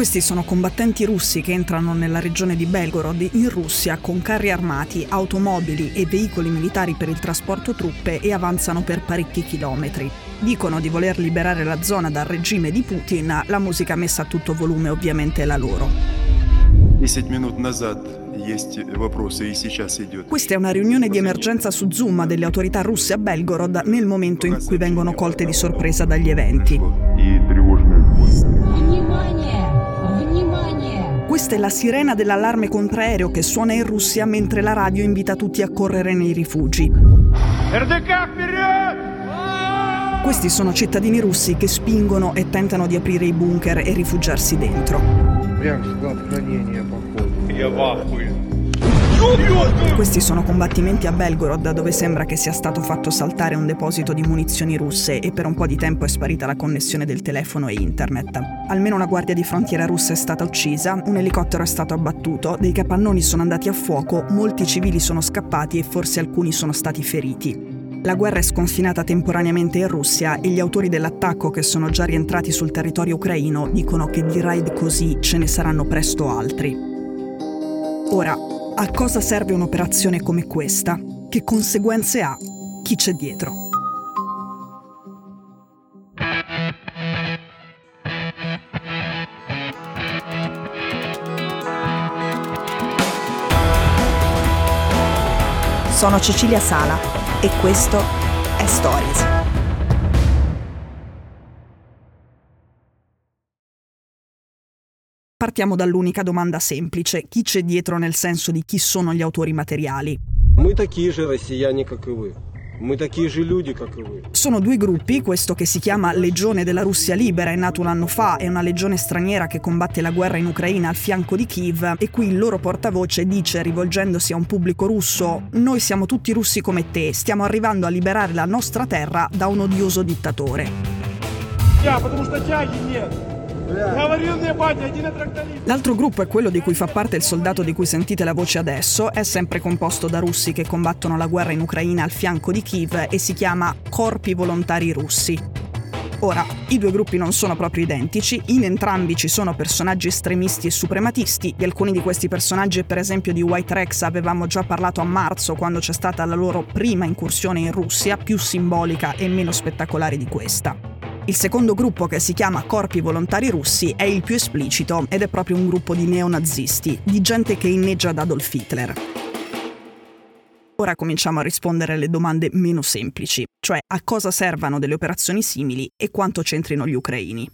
Questi sono combattenti russi che entrano nella regione di Belgorod in Russia con carri armati, automobili e veicoli militari per il trasporto truppe e avanzano per parecchi chilometri. Dicono di voler liberare la zona dal regime di Putin, la musica messa a tutto volume ovviamente è la loro. Questa è una riunione di emergenza su Zoom delle autorità russe a Belgorod nel momento in cui vengono colte di sorpresa dagli eventi. Questa è la sirena dell'allarme contraereo che suona in Russia mentre la radio invita tutti a correre nei rifugi. Questi sono cittadini russi che spingono e tentano di aprire i bunker e rifugiarsi dentro. Questi sono combattimenti a Belgorod dove sembra che sia stato fatto saltare un deposito di munizioni russe e per un po' di tempo è sparita la connessione del telefono e internet. Almeno una guardia di frontiera russa è stata uccisa, un elicottero è stato abbattuto, dei capannoni sono andati a fuoco, molti civili sono scappati e forse alcuni sono stati feriti. La guerra è sconfinata temporaneamente in Russia e gli autori dell'attacco che sono già rientrati sul territorio ucraino dicono che di raid così ce ne saranno presto altri. Ora, a cosa serve un'operazione come questa? Che conseguenze ha? Chi c'è dietro? Sono Cecilia Sala e questo è Stories. Partiamo dall'unica domanda semplice: chi c'è dietro nel senso di chi sono gli autori materiali? Мы такие же россияне, как и вы. Sono due gruppi, questo che si chiama Legione della Russia Libera, è nato un anno fa, è una legione straniera che combatte la guerra in Ucraina al fianco di Kiev e qui il loro portavoce dice, rivolgendosi a un pubblico russo, noi siamo tutti russi come te, stiamo arrivando a liberare la nostra terra da un odioso dittatore. Yeah, L'altro gruppo è quello di cui fa parte il soldato di cui sentite la voce adesso, è sempre composto da russi che combattono la guerra in Ucraina al fianco di Kiev e si chiama Corpi Volontari Russi. Ora, i due gruppi non sono proprio identici, in entrambi ci sono personaggi estremisti e suprematisti, di alcuni di questi personaggi per esempio di White Rex avevamo già parlato a marzo quando c'è stata la loro prima incursione in Russia, più simbolica e meno spettacolare di questa. Il secondo gruppo, che si chiama Corpi Volontari Russi, è il più esplicito ed è proprio un gruppo di neonazisti, di gente che inneggia ad Adolf Hitler. Ora cominciamo a rispondere alle domande meno semplici, cioè a cosa servano delle operazioni simili e quanto c'entrino gli ucraini.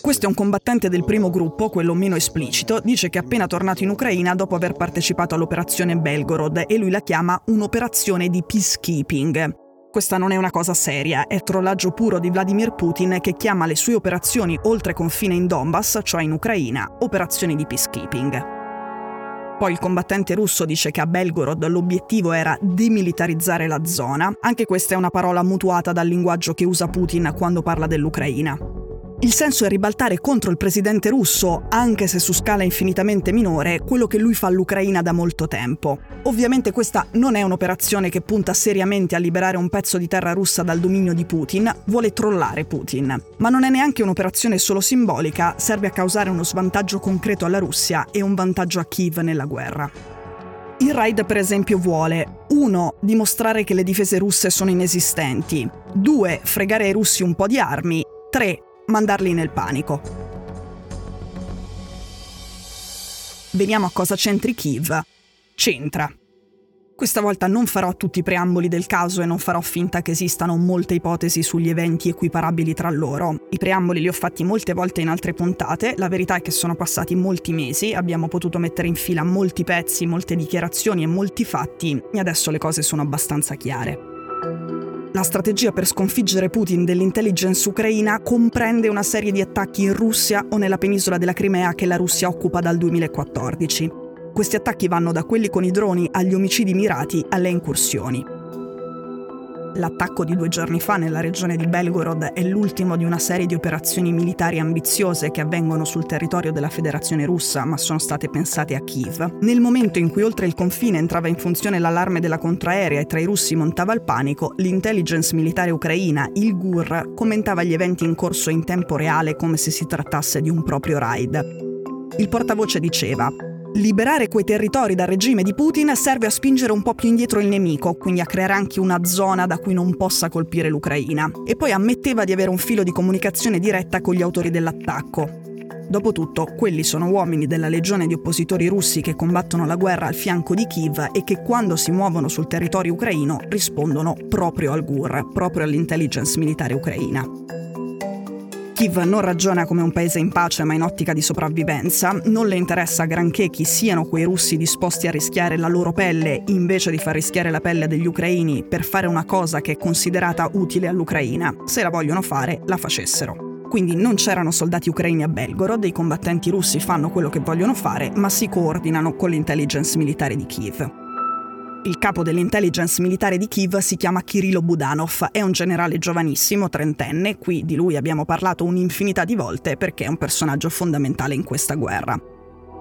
Questo è un combattente del primo gruppo, quello meno esplicito, dice che è appena tornato in Ucraina dopo aver partecipato all'operazione Belgorod e lui la chiama un'operazione di peacekeeping. Questa non è una cosa seria, è trollaggio puro di Vladimir Putin che chiama le sue operazioni oltre confine in Donbass, cioè in Ucraina, operazioni di peacekeeping. Poi il combattente russo dice che a Belgorod l'obiettivo era demilitarizzare la zona, anche questa è una parola mutuata dal linguaggio che usa Putin quando parla dell'Ucraina. Il senso è ribaltare contro il presidente russo, anche se su scala infinitamente minore, quello che lui fa all'Ucraina da molto tempo. Ovviamente questa non è un'operazione che punta seriamente a liberare un pezzo di terra russa dal dominio di Putin, vuole trollare Putin. Ma non è neanche un'operazione solo simbolica, serve a causare uno svantaggio concreto alla Russia e un vantaggio a Kiev nella guerra. Il raid per esempio vuole 1. dimostrare che le difese russe sono inesistenti, 2. fregare ai russi un po' di armi, 3 mandarli nel panico. Veniamo a cosa c'entri Kiev. C'entra. Questa volta non farò tutti i preamboli del caso e non farò finta che esistano molte ipotesi sugli eventi equiparabili tra loro. I preamboli li ho fatti molte volte in altre puntate, la verità è che sono passati molti mesi, abbiamo potuto mettere in fila molti pezzi, molte dichiarazioni e molti fatti e adesso le cose sono abbastanza chiare. La strategia per sconfiggere Putin dell'intelligence ucraina comprende una serie di attacchi in Russia o nella penisola della Crimea che la Russia occupa dal 2014. Questi attacchi vanno da quelli con i droni agli omicidi mirati alle incursioni. L'attacco di due giorni fa nella regione di Belgorod è l'ultimo di una serie di operazioni militari ambiziose che avvengono sul territorio della Federazione russa, ma sono state pensate a Kiev. Nel momento in cui oltre il confine entrava in funzione l'allarme della contraerea e tra i russi montava il panico, l'intelligence militare ucraina, il GUR, commentava gli eventi in corso in tempo reale come se si trattasse di un proprio raid. Il portavoce diceva Liberare quei territori dal regime di Putin serve a spingere un po' più indietro il nemico, quindi a creare anche una zona da cui non possa colpire l'Ucraina. E poi ammetteva di avere un filo di comunicazione diretta con gli autori dell'attacco. Dopotutto, quelli sono uomini della legione di oppositori russi che combattono la guerra al fianco di Kiev e che quando si muovono sul territorio ucraino rispondono proprio al GUR, proprio all'intelligence militare ucraina. Kiev non ragiona come un paese in pace ma in ottica di sopravvivenza, non le interessa granché chi siano quei russi disposti a rischiare la loro pelle invece di far rischiare la pelle degli ucraini per fare una cosa che è considerata utile all'Ucraina. Se la vogliono fare, la facessero. Quindi non c'erano soldati ucraini a Belgorod, i combattenti russi fanno quello che vogliono fare, ma si coordinano con l'intelligence militare di Kiev. Il capo dell'intelligence militare di Kiev si chiama Kirilo Budanov, è un generale giovanissimo, trentenne, qui di lui abbiamo parlato un'infinità di volte perché è un personaggio fondamentale in questa guerra.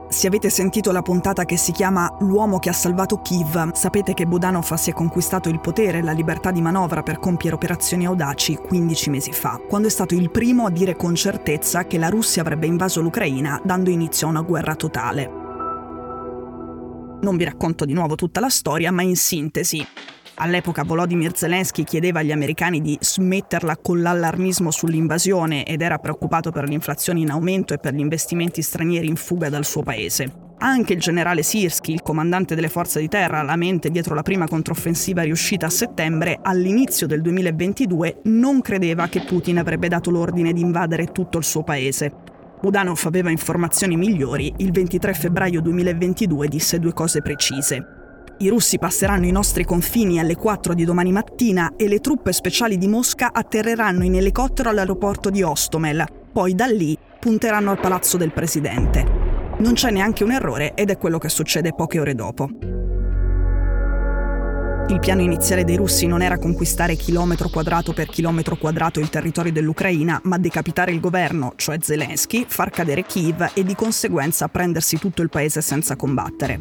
Se avete sentito la puntata che si chiama L'uomo che ha salvato Kiev, sapete che Budanov si è conquistato il potere e la libertà di manovra per compiere operazioni audaci 15 mesi fa, quando è stato il primo a dire con certezza che la Russia avrebbe invaso l'Ucraina dando inizio a una guerra totale. Non vi racconto di nuovo tutta la storia, ma in sintesi. All'epoca Volodymyr Zelensky chiedeva agli americani di smetterla con l'allarmismo sull'invasione ed era preoccupato per l'inflazione in aumento e per gli investimenti stranieri in fuga dal suo paese. Anche il generale Sirsky, il comandante delle forze di terra, la mente dietro la prima controffensiva riuscita a settembre, all'inizio del 2022 non credeva che Putin avrebbe dato l'ordine di invadere tutto il suo paese. Budanov aveva informazioni migliori, il 23 febbraio 2022 disse due cose precise. I russi passeranno i nostri confini alle 4 di domani mattina e le truppe speciali di Mosca atterreranno in elicottero all'aeroporto di Ostomel. Poi da lì punteranno al palazzo del presidente. Non c'è neanche un errore ed è quello che succede poche ore dopo. Il piano iniziale dei russi non era conquistare chilometro quadrato per chilometro quadrato il territorio dell'Ucraina, ma decapitare il governo, cioè Zelensky, far cadere Kiev e di conseguenza prendersi tutto il paese senza combattere.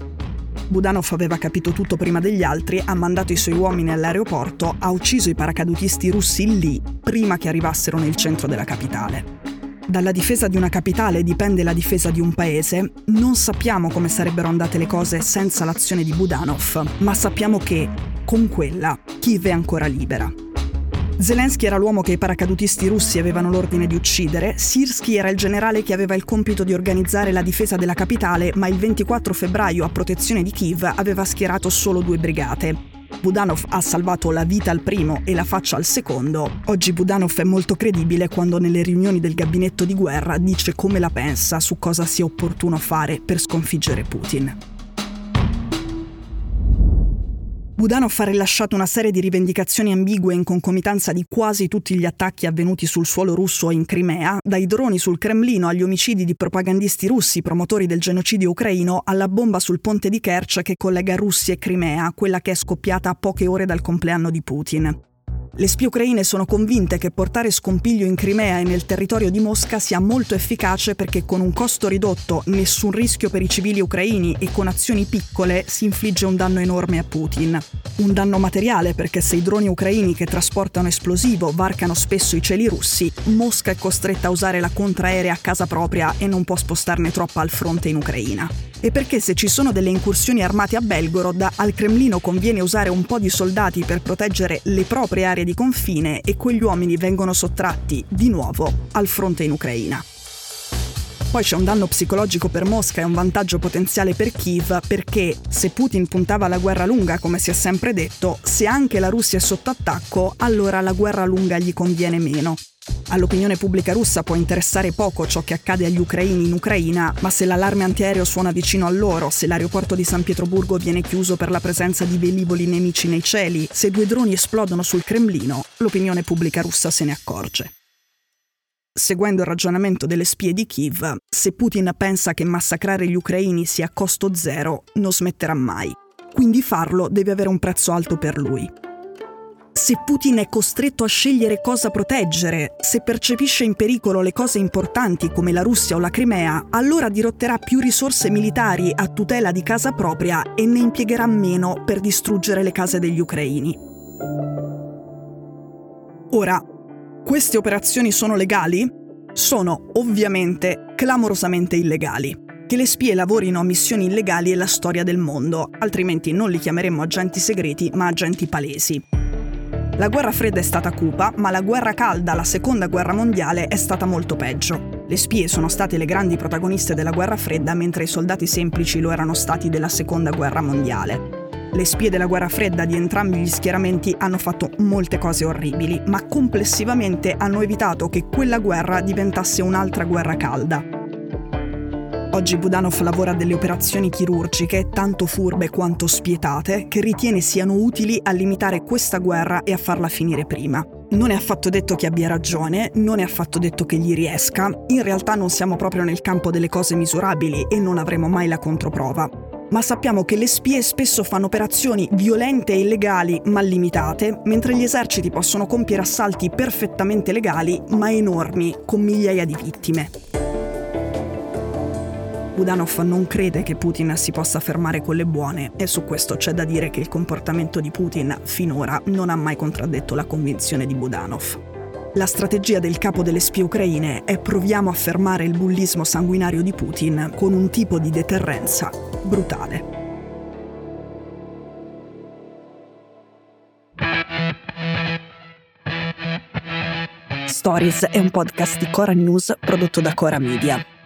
Budanov aveva capito tutto prima degli altri, ha mandato i suoi uomini all'aeroporto, ha ucciso i paracadutisti russi lì, prima che arrivassero nel centro della capitale. Dalla difesa di una capitale dipende la difesa di un paese, non sappiamo come sarebbero andate le cose senza l'azione di Budanov, ma sappiamo che con quella, Kiev è ancora libera. Zelensky era l'uomo che i paracadutisti russi avevano l'ordine di uccidere, Sirsky era il generale che aveva il compito di organizzare la difesa della capitale, ma il 24 febbraio a protezione di Kiev aveva schierato solo due brigate. Budanov ha salvato la vita al primo e la faccia al secondo. Oggi Budanov è molto credibile quando nelle riunioni del gabinetto di guerra dice come la pensa su cosa sia opportuno fare per sconfiggere Putin. Budanov ha rilasciato una serie di rivendicazioni ambigue in concomitanza di quasi tutti gli attacchi avvenuti sul suolo russo e in Crimea, dai droni sul Cremlino agli omicidi di propagandisti russi promotori del genocidio ucraino alla bomba sul ponte di Kerch che collega Russia e Crimea, quella che è scoppiata a poche ore dal compleanno di Putin. Le spie ucraine sono convinte che portare scompiglio in Crimea e nel territorio di Mosca sia molto efficace perché con un costo ridotto, nessun rischio per i civili ucraini e con azioni piccole si infligge un danno enorme a Putin. Un danno materiale perché se i droni ucraini che trasportano esplosivo varcano spesso i cieli russi, Mosca è costretta a usare la contraerea a casa propria e non può spostarne troppa al fronte in Ucraina. E perché se ci sono delle incursioni armate a Belgorod, al Cremlino conviene usare un po' di soldati per proteggere le proprie aree di confine e quegli uomini vengono sottratti di nuovo al fronte in Ucraina. Poi c'è un danno psicologico per Mosca e un vantaggio potenziale per Kiev perché se Putin puntava alla guerra lunga, come si è sempre detto, se anche la Russia è sotto attacco, allora la guerra lunga gli conviene meno. All'opinione pubblica russa può interessare poco ciò che accade agli ucraini in Ucraina, ma se l'allarme antiaereo suona vicino a loro, se l'aeroporto di San Pietroburgo viene chiuso per la presenza di velivoli nemici nei cieli, se due droni esplodono sul Cremlino, l'opinione pubblica russa se ne accorge. Seguendo il ragionamento delle spie di Kiev, se Putin pensa che massacrare gli ucraini sia a costo zero, non smetterà mai. Quindi farlo deve avere un prezzo alto per lui. Se Putin è costretto a scegliere cosa proteggere, se percepisce in pericolo le cose importanti come la Russia o la Crimea, allora dirotterà più risorse militari a tutela di casa propria e ne impiegherà meno per distruggere le case degli ucraini. Ora, queste operazioni sono legali? Sono ovviamente clamorosamente illegali. Che le spie lavorino a missioni illegali è la storia del mondo, altrimenti non li chiameremmo agenti segreti ma agenti palesi. La guerra fredda è stata cupa, ma la guerra calda, la seconda guerra mondiale, è stata molto peggio. Le spie sono state le grandi protagoniste della guerra fredda, mentre i soldati semplici lo erano stati della seconda guerra mondiale. Le spie della guerra fredda di entrambi gli schieramenti hanno fatto molte cose orribili, ma complessivamente hanno evitato che quella guerra diventasse un'altra guerra calda. Oggi Budanov lavora delle operazioni chirurgiche tanto furbe quanto spietate che ritiene siano utili a limitare questa guerra e a farla finire prima. Non è affatto detto che abbia ragione, non è affatto detto che gli riesca, in realtà non siamo proprio nel campo delle cose misurabili e non avremo mai la controprova. Ma sappiamo che le spie spesso fanno operazioni violente e illegali ma limitate, mentre gli eserciti possono compiere assalti perfettamente legali ma enormi, con migliaia di vittime. Budanov non crede che Putin si possa fermare con le buone e su questo c'è da dire che il comportamento di Putin finora non ha mai contraddetto la convinzione di Budanov. La strategia del capo delle spie ucraine è proviamo a fermare il bullismo sanguinario di Putin con un tipo di deterrenza brutale. Stories è un podcast di Cora News prodotto da Cora Media.